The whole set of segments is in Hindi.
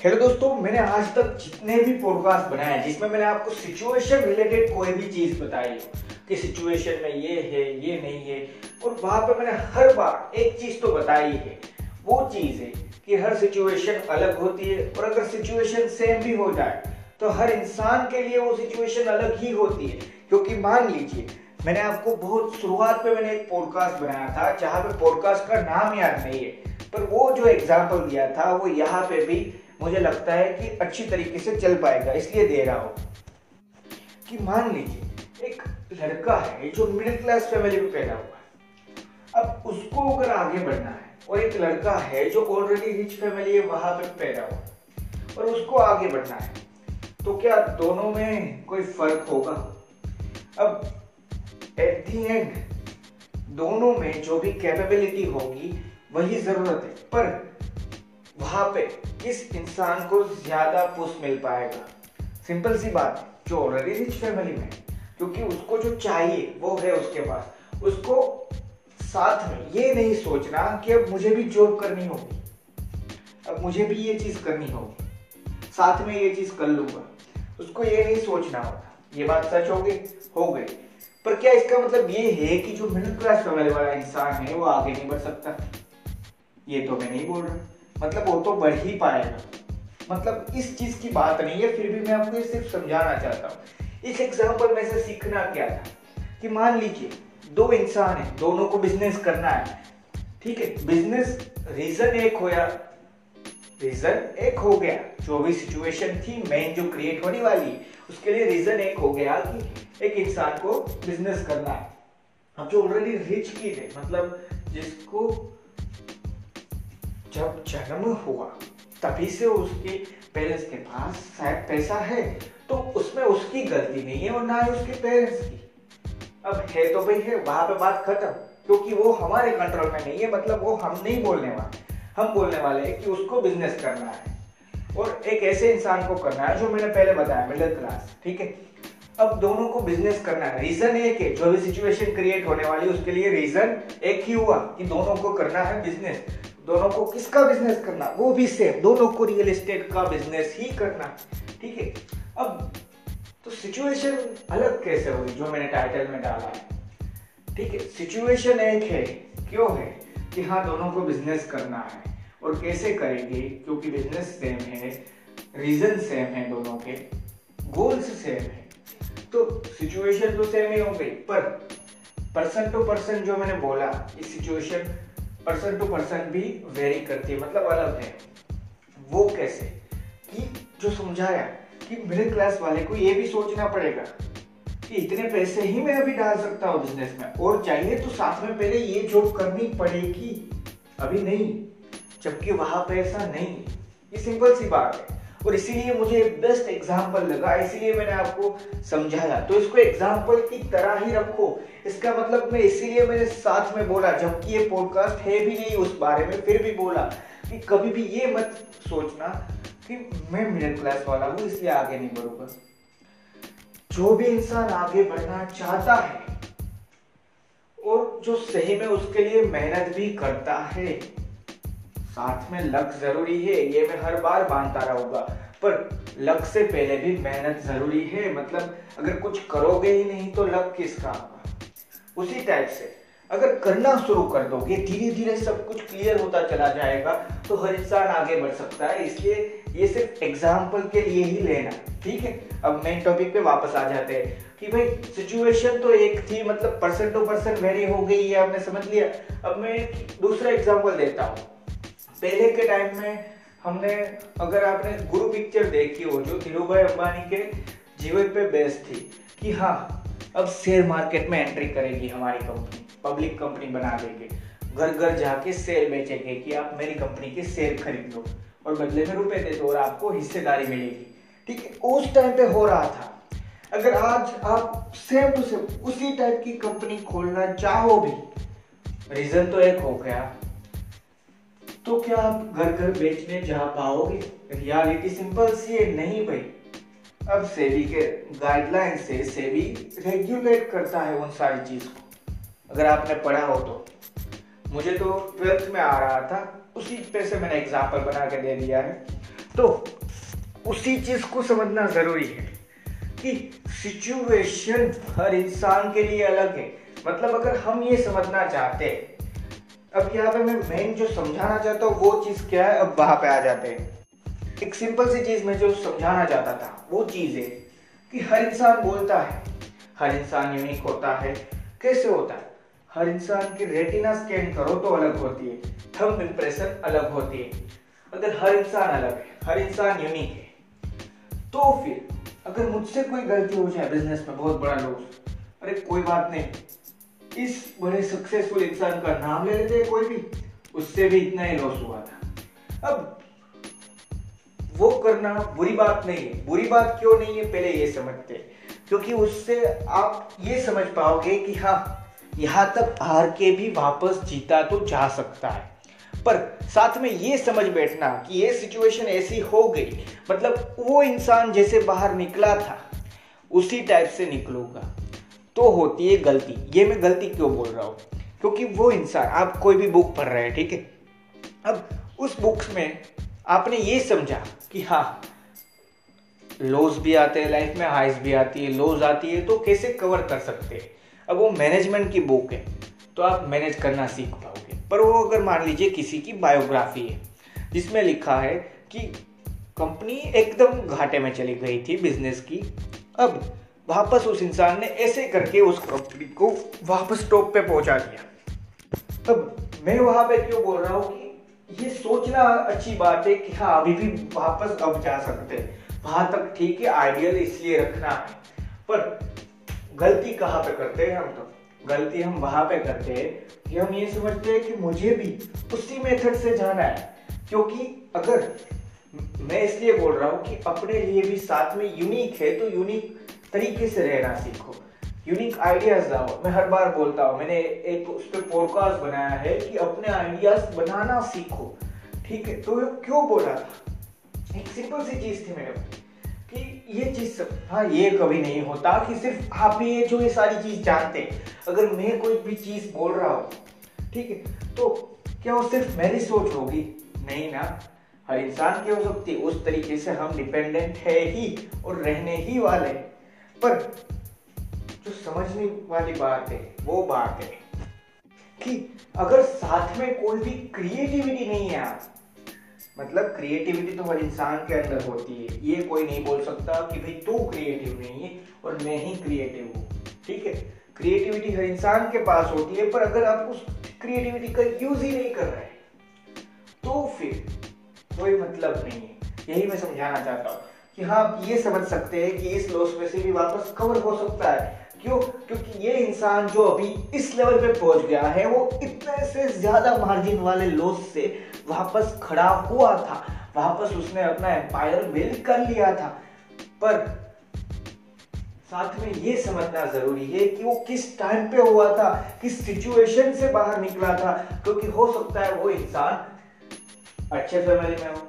हेलो दोस्तों, मैंने आज तक जितने भी पॉडकास्ट बनाए हैं, जिसमें मैंने आपको सिचुएशन रिलेटेड कोई भी चीज़ बताई हो, कि सिचुएशन में ये है, ये नहीं है, और वहाँ पर मैंने हर बार एक चीज़ तो बताई है। वो चीज़ है कि हर सिचुएशन अलग होती है, और अगर सिचुएशन सेम भी हो जाए तो हर इंसान के लिए वो सिचुएशन अलग ही होती है। क्योंकि मान लीजिए, मैंने आपको बहुत शुरुआत पे मैंने एक पॉडकास्ट बनाया था, जहाँ पे पॉडकास्ट का नाम याद नहीं है, पर वो जो एग्ज़ाम्पल दिया था, वो यहाँ पे भी मुझे लगता है कि अच्छी तरीके से चल पाएगा, इसलिए दे रहा हूँ। कि मान लीजिए, एक लड़का है जो मिडिल क्लास फैमिली में पैदा हुआ है। अब उसको अगर आगे बढ़ना है, और एक लड़का है जो ऑलरेडी रिच फैमिली है, वहाँ पर पैदा हुआ और उसको आगे बढ़ना है तो क्या दोनों में कोई फ़र्क होगा? अब एट दी एंड दोनों में जो भी कैपेबिलिटी होगी, वही ज़रूरत है। पर वहाँ पे किस इंसान को ज़्यादा पुश मिल पाएगा? सिंपल सी बात जो ऑलरेडी रिच फैमिली में क्योंकि उसको जो चाहिए, वो है उसके पास। उसको साथ में ये नहीं सोचना कि अब मुझे भी जॉब करनी होगी। अब मुझे भी ये चीज़ करनी होगी। साथ में ये चीज़ कर लूँगा। उसको ये नहीं सोचना होता। ये बात सच हो गई? हो गई। पर क्या इसका मतलब ये है कि जो मिडिल क्लास फैमिली वाला इंसान है, वो आगे नहीं बढ़ सकता? ये तो मैं नहीं बोल रहा। मतलब वो तो बढ़ ही पाएगा मतलब इस चीज़ की बात नहीं है, फिर भी मैं आपको ये सिर्फ़ समझाना चाहता हूँ। इस एग्ज़ाम्पल में से सीखना क्या था? कि मान लीजिए, दो इंसान है, दोनों को बिज़नेस करना है, ठीक है? बिज़नेस रीजन एक होया रीजन एक हो गया। जो भी सिचुएशन थी मेन जो क्रिएट होने वाली, उसके लिए रीजन एक हो गया कि एक इंसान को बिज़नेस करना है। अब जो ऑलरेडी रिच की है मतलब जिसको जब जन्म हुआ, तभी से उसके पेरेंट्स के पास शायद पैसा है तो उसमें उसकी गलती नहीं है और ना ही उसके पेरेंट्स की। अब है तो भाई है, वहाँ पे बात खत्म, क्योंकि वो हमारे कंट्रोल में नहीं है मतलब वो हम नहीं बोलने वाले। हम बोलने वाले हैं कि उसको बिज़नेस करना है। और एक ऐसे इंसान को करना है जो मैंने पहले बताया मिडिल क्लास ठीक है? अब दोनों को बिज़नेस करना है। रीजन एक है, जो भी सिचुएशन क्रिएट होने वाली उसके लिए रीजन एक ही हुआ कि दोनों को करना है बिज़नेस दोनों को किसका बिज़नेस करना? वो भी सेम दोनों को रियल एस्टेट का बिज़नेस ही करना। ठीक है? अब तो सिचुएशन अलग कैसे होगी जो मैंने टाइटल में डाला? है ठीक है? सिचुएशन एक है, क्यों है? कि हाँ दोनों को बिज़नेस करना है। और कैसे करेंगे? क्योंकि बिज़नेस सेम है रीजन सेम है दोनों के गोल्स सेम है। तो सिचुएशन तो सेम ही हो गई पर पर्सन टू पर्सन जो मैंने बोला, इस सिचुएशन पर्सन टू पर्सन भी वेरी करती है। मतलब अलग है। वो कैसे? कि जो समझाया कि मिडिल क्लास वाले को ये भी सोचना पड़ेगा कि इतने पैसे ही मैं अभी डाल सकता हूँ बिज़नेस में। और चाहिए तो साथ में पहले ये जॉब करनी पड़ेगी। अभी नहीं, जबकि वहाँ पैसा नहीं। ये सिंपल सी बात है। और इसीलिए मुझे बेस्ट एग्ज़ाम्पल लगा, इसीलिए मैंने आपको समझाया। तो इसको एग्ज़ाम्पल की तरह ही रखो। इसका मतलब मैं इसीलिए मैंने साथ में बोला, जबकि ये पॉडकास्ट है भी नहीं उस बारे में, फिर भी बोला कि कभी भी ये मत सोचना कि मैं मिडिल क्लास वाला हूँ, इसलिए आगे नहीं बढ़ूँगा। जो भी इंसान आगे बढ़ना चाहता है, और जो सही में उसके लिए मेहनत भी करता है साथ में लक ज़रूरी है, ये मैं हर बार मानता रहूँगा। पर लक से पहले भी मेहनत ज़रूरी है मतलब अगर कुछ करोगे ही नहीं तो लक किसका होगा उसी टाइप से। अगर करना शुरू कर दोगे धीरे धीरे सब कुछ क्लियर होता चला जाएगा तो हर इंसान आगे बढ़ सकता है। इसलिए ये सिर्फ़ एग्ज़ाम्पल के लिए ही लेना, ठीक है? अब मेन टॉपिक पे वापस आ जाते हैं कि भाई सिचुएशन तो एक थी मतलब पर्सन टू पर्सन वेरी हो गई है आपने समझ लिया। अब मैं दूसरा एग्ज़ाम्पल देता हूँ। पहले के टाइम में हमने, अगर आपने गुरु पिक्चर देखी हो, जो धीरू भाई अंबानी के जीवन पे बेस्ड थी, कि हाँ अब शेयर मार्केट में एंट्री करेगी हमारी कंपनी पब्लिक कंपनी बना देंगे। घर घर जाके शेयर बेचेंगे कि आप मेरी कंपनी के शेयर खरीद। लो और बदले में रुपए दे दो और आपको हिस्सेदारी मिलेगी। ठीक है, उस टाइम पे हो रहा था। अगर आज आप सेम टू सेम उसी टाइप की कंपनी खोलना चाहो भी रीजन तो एक हो गया। तो क्या आप घर घर बेचने जा पाओगे? रियलिटी सिंपल सी है, नहीं भाई। अब सेबी के गाइडलाइन से सेबी रेगुलेट करता है उन सारी चीज़ को। अगर आपने पढ़ा हो तो। मुझे तो ट्वेल्थ में आ रहा था, उसी पे से मैंने एग्ज़ाम्पल बना के दे दिया है। तो उसी चीज़ को समझना ज़रूरी है कि सिचुएशन हर इंसान के लिए अलग है। मतलब अगर हम ये समझना चाहते हैं अब यहाँ पे मैं मेन जो समझाना चाहता हूँ, वो चीज़ क्या है? अब वहाँ पे आ जाते हैं। एक सिंपल सी चीज़ मैं जो समझाना चाहता था, वो चीज़ है कि हर इंसान बोलता है। हर इंसान यूनिक होता है। कैसे होता है? हर इंसान की रेटिना स्कैन करो तो अलग होती है। थंब इंप्रेशन अलग होती है। अगर हर इंसान अलग है, हर इंसान यूनिक है तो फिर अगर मुझसे कोई गलती हो जाए बिज़नेस में बहुत बड़ा लॉस अरे कोई बात नहीं। इस बड़े सक्सेसफुल इंसान का नाम ले लेते हैं कोई भी, उससे भी इतना ही लॉस हुआ था। अब, वो करना बुरी बात नहीं है। बुरी बात क्यों नहीं है? पहले ये समझते क्योंकि उससे आप ये समझ पाओगे कि हाँ यहाँ तक हार के भी वापस जीता तो जा सकता है। पर साथ में ये समझ बैठना कि ये सिचुएशन ऐसी हो गई। मतलब वो इंसान जैसे बाहर निकला था, उसी टाइप से निकलूँगा। तो होती है गलती। ये मैं गलती क्यों बोल रहा हूँ? क्योंकि वो इंसान, आप कोई भी बुक पढ़ रहे हैं, ठीक है? अब उस बुक्स में आपने ये समझा कि हाँ लोज भी आते हैं लाइफ में हाइस भी आती है लोज आती है तो कैसे कवर कर सकते हैं? अब वो मैनेजमेंट की बुक है तो आप मैनेज करना सीख पाओगे। पर वो अगर मान लीजिए किसी की बायोग्राफी है, जिसमें लिखा है कि कंपनी एकदम घाटे में चली गई थी बिज़नेस की, अब वापस उस इंसान ने ऐसे करके उस कंपनी को वापस टॉप पे पहुँचा दिया। अब मैं वहाँ पे क्यों बोल रहा हूँ कि ये सोचना अच्छी बात है कि हाँ अभी भी वापस अब जा सकते हैं। वहाँ तक ठीक है आइडियल इसलिए रखना है। पर गलती कहाँ पे करते हैं हम तो? गलती हम वहाँ पे करते हैं कि हम ये समझते हैं कि मुझे भी उसी मेथड से जाना है। क्योंकि अगर मैं इसलिए बोल रहा हूँ कि अपने लिए भी साथ में यूनिक है तो यूनिक तरीके से रहना सीखो। यूनिक आइडियाज़ लाओ। मैं हर बार बोलता हूँ, मैंने एक उस पर पॉडकास्ट बनाया है कि अपने आइडियाज़ बनाना सीखो। ठीक है? तो क्यों बोला? था एक सिंपल सी चीज़ थी मेरे कि ये चीज़ हाँ ये कभी नहीं होता कि सिर्फ़ आप ही जो ये सारी चीज़ जानते अगर मैं कोई भी चीज़ बोल रहा हूँ, ठीक है? तो क्या वो सिर्फ़ मेरी सोच होगी? नहीं ना। हर इंसान की हो सकती उस तरीके से हम डिपेंडेंट है ही और रहने ही वाले पर जो समझने वाली बात है, वो बात है कि अगर साथ में कोई भी क्रिएटिविटी नहीं है आप मतलब क्रिएटिविटी तो हर इंसान के अंदर होती है, ये कोई नहीं बोल सकता कि भाई तू क्रिएटिव नहीं है और मैं ही क्रिएटिव हूँ, ठीक है? क्रिएटिविटी हर इंसान के पास होती है, पर अगर आप उस क्रिएटिविटी का यूज़ ही नहीं कर रहे तो फिर कोई मतलब नहीं है। यही मैं समझाना चाहता हूँ। कि हाँ आप ये समझ सकते हैं कि इस लॉस में से भी वापस कवर हो सकता है। क्यों? क्योंकि ये इंसान जो अभी इस लेवल पे पहुँच गया है, वो इतने से ज़्यादा मार्जिन वाले लॉस से वापस खड़ा हुआ था। वापस उसने अपना एम्पायर बिल्ड कर लिया था। पर साथ में ये समझना ज़रूरी है कि वो किस टाइम पे हुआ था, किस सिचुएशन से बाहर निकला था, क्योंकि हो सकता है वो इंसान अच्छे फैमिली में हो।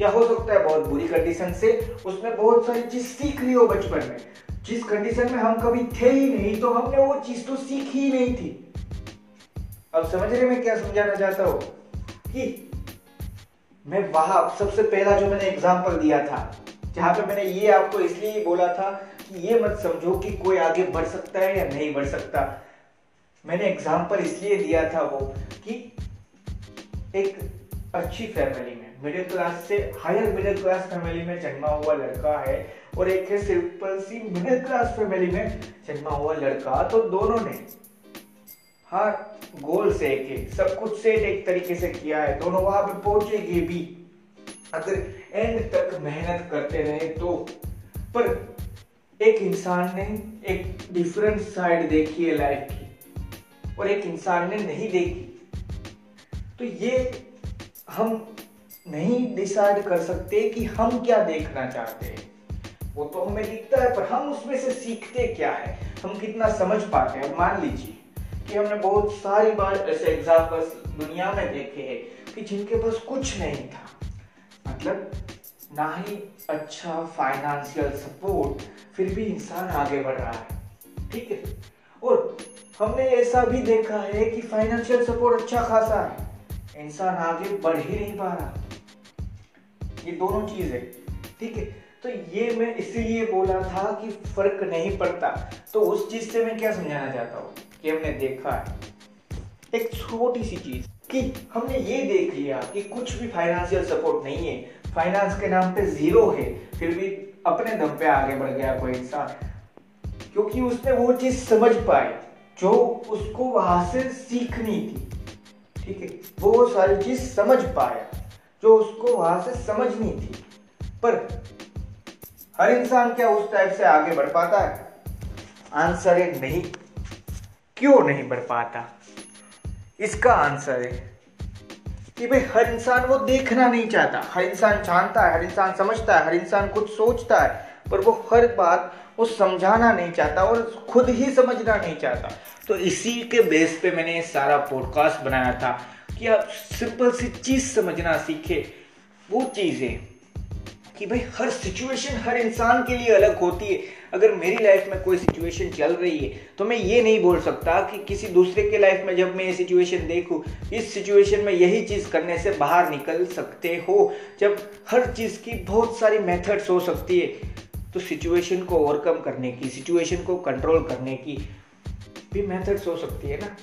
या हो सकता है बहुत बुरी कंडीशन से? उसने बहुत सारी चीज़ सीख ली हो बचपन में। जिस कंडीशन में हम कभी थे ही नहीं तो हमने वो चीज़ तो सीखी ही नहीं थी। अब समझ रहे मैं क्या समझाना चाहता हूँ? कि मैं वहाँ, सबसे पहला जो मैंने एग्ज़ाम्पल दिया था, जहाँ पे मैंने ये आपको इसलिए बोला था कि ये मत समझो कि कोई आगे बढ़ सकता है या नहीं बढ़ सकता। मैंने एग्ज़ाम्पल इसलिए दिया था वो कि एक अच्छी फैमिली में मिडिल क्लास से हायर मिडिल क्लास फैमिली में जन्मा हुआ लड़का है और एक है सिंपल सी मिडिल क्लास फैमिली में जन्मा हुआ लड़का। तो दोनों ने हर गोल से एक सब कुछ सेट एक तरीके से किया है। दोनों वहाँ पे पहुँचेंगे भी। अगर एंड तक मेहनत करते रहे तो। पर एक इंसान ने एक डिफरेंट साइड देखी है लाइफ की और एक इंसान ने नहीं देखी। तो ये हम नहीं डिसाइड कर सकते कि हम क्या देखना चाहते हैं। वो तो हमें दिखता है, पर हम उसमें से सीखते क्या है? हम कितना समझ पाते हैं? मान लीजिए कि हमने बहुत सारी बार ऐसे एग्जाम्पल्स दुनिया में देखे हैं कि जिनके पास कुछ नहीं था। मतलब ना ही अच्छा फाइनेंशियल सपोर्ट फिर भी इंसान आगे बढ़ रहा है। ठीक है? और हमने ऐसा भी देखा है कि फाइनेंशियल सपोर्ट अच्छा खासा है। इंसान आगे बढ़ ही नहीं पा रहा। ये दोनों चीज़। है ठीक है? तो ये मैं इसीलिए बोला था कि फ़र्क नहीं पड़ता। तो उस चीज़ से मैं क्या समझाना चाहता हूँ कि हमने देखा है। एक छोटी सी चीज़ कि हमने ये देख लिया कि कुछ भी फाइनेंशियल सपोर्ट नहीं है। फाइनेंस के नाम पे ज़ीरो है। फिर भी अपने दम पे आगे बढ़ गया कोई इंसान। क्योंकि उसने वो चीज़ समझ पाई जो उसको वहाँ से सीखनी थी। ठीक है? वो सारी चीज़ समझ पाया। जो उसको वहाँ से समझनी थी। पर हर इंसान क्या उस टाइप से आगे बढ़ पाता है? आंसर है नहीं। क्यों नहीं बढ़ पाता? इसका आंसर है कि भाई, हर इंसान वो देखना नहीं चाहता। हर इंसान जानता है, हर इंसान समझता है, हर इंसान कुछ सोचता है, पर वो हर बात वो समझाना नहीं चाहता और खुद ही समझना नहीं चाहता। तो इसी के बेस पे मैंने सारा पॉडकास्ट बनाया था। कि आप सिंपल सी चीज़ समझना सीखे। वो चीज़ें कि भाई हर सिचुएशन हर इंसान के लिए अलग होती है। अगर मेरी लाइफ में कोई सिचुएशन चल रही है तो मैं ये नहीं बोल सकता कि किसी दूसरे के लाइफ में जब मैं ये सिचुएशन देखूँ, इस सिचुएशन में यही चीज़ करने से बाहर निकल सकते हो। जब हर चीज़ की बहुत सारी मेथड्स हो सकती है तो सिचुएशन को ओवरकम करने की सिचुएशन को कंट्रोल करने की भी मेथड्स हो सकती है ना?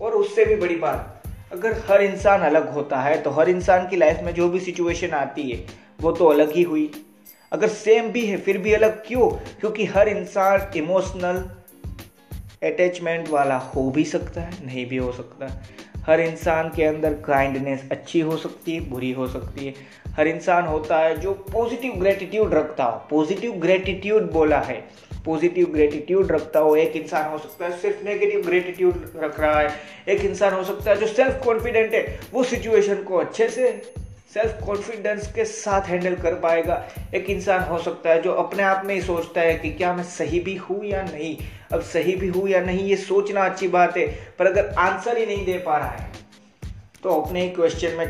और उससे भी बड़ी बात अगर हर इंसान अलग होता है तो हर इंसान की लाइफ में जो भी सिचुएशन आती है, वो तो अलग ही हुई। अगर सेम भी है, फिर भी अलग क्यों? क्योंकि हर इंसान इमोशनल अटैचमेंट वाला हो भी सकता है, नहीं भी हो सकता हर इंसान के अंदर काइंडनेस अच्छी हो सकती है, बुरी हो सकती है। हर इंसान होता है जो पॉजिटिव ग्रेटिट्यूड रखता हो। पॉजिटिव ग्रेटिट्यूड बोला है। पॉजिटिव ग्रेटिट्यूड रखता हो। एक इंसान हो सकता है सिर्फ़ नेगेटिव ग्रेटिट्यूड रख रहा है। एक इंसान हो सकता है जो सेल्फ कॉन्फिडेंट है। वो सिचुएशन को अच्छे से सेल्फ कॉन्फिडेंस के साथ हैंडल कर पाएगा। एक इंसान हो सकता है जो अपने आप में ही सोचता है कि क्या मैं सही भी हूँ या नहीं। अब सही भी हूँ या नहीं, ये सोचना अच्छी बात है, पर अगर आंसर ही नहीं दे पा रहा है तो अपने ही क्वेश्चन में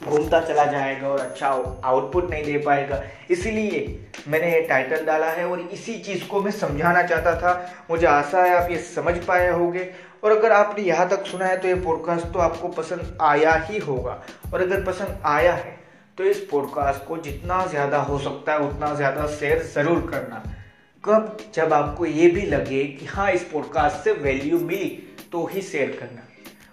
घूमता चला जाएगा और अच्छा आउटपुट नहीं दे पाएगा। इसीलिए मैंने ये टाइटल डाला है और इसी चीज़ को मैं समझाना चाहता था। मुझे आशा है आप ये समझ पाए होंगे। और अगर आपने यहाँ तक सुना है तो ये पॉडकास्ट तो आपको पसंद आया ही होगा। और अगर पसंद आया है तो इस पॉडकास्ट को जितना ज़्यादा हो सकता है उतना ज़्यादा शेयर ज़रूर करना। कब जब आपको ये भी लगे कि हाँ इस पॉडकास्ट से वैल्यू मिली तो ही शेयर करना।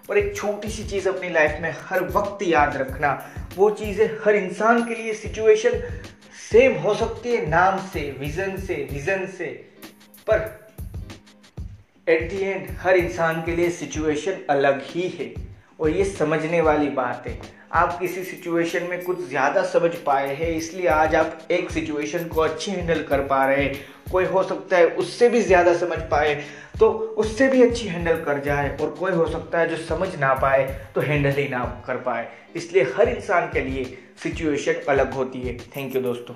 और एक छोटी सी चीज़ अपनी लाइफ में हर वक्त याद रखना। वो चीज़ें हर इंसान के लिए सिचुएशन सेम हो सकती है, नाम से विजन से विजन से, पर एट दी एंड हर इंसान के लिए सिचुएशन अलग ही है। और ये समझने वाली बात है। आप किसी सिचुएशन में कुछ ज़्यादा समझ पाए हैं, इसलिए आज आप एक सिचुएशन को अच्छी हैंडल कर पा रहे हैं। कोई हो सकता है उससे भी ज़्यादा समझ पाए तो उससे भी अच्छी हैंडल कर जाए और कोई हो सकता है जो समझ ना पाए तो हैंडल ही ना कर पाए। इसलिए हर इंसान के लिए सिचुएशन अलग होती है। थैंक यू दोस्तों।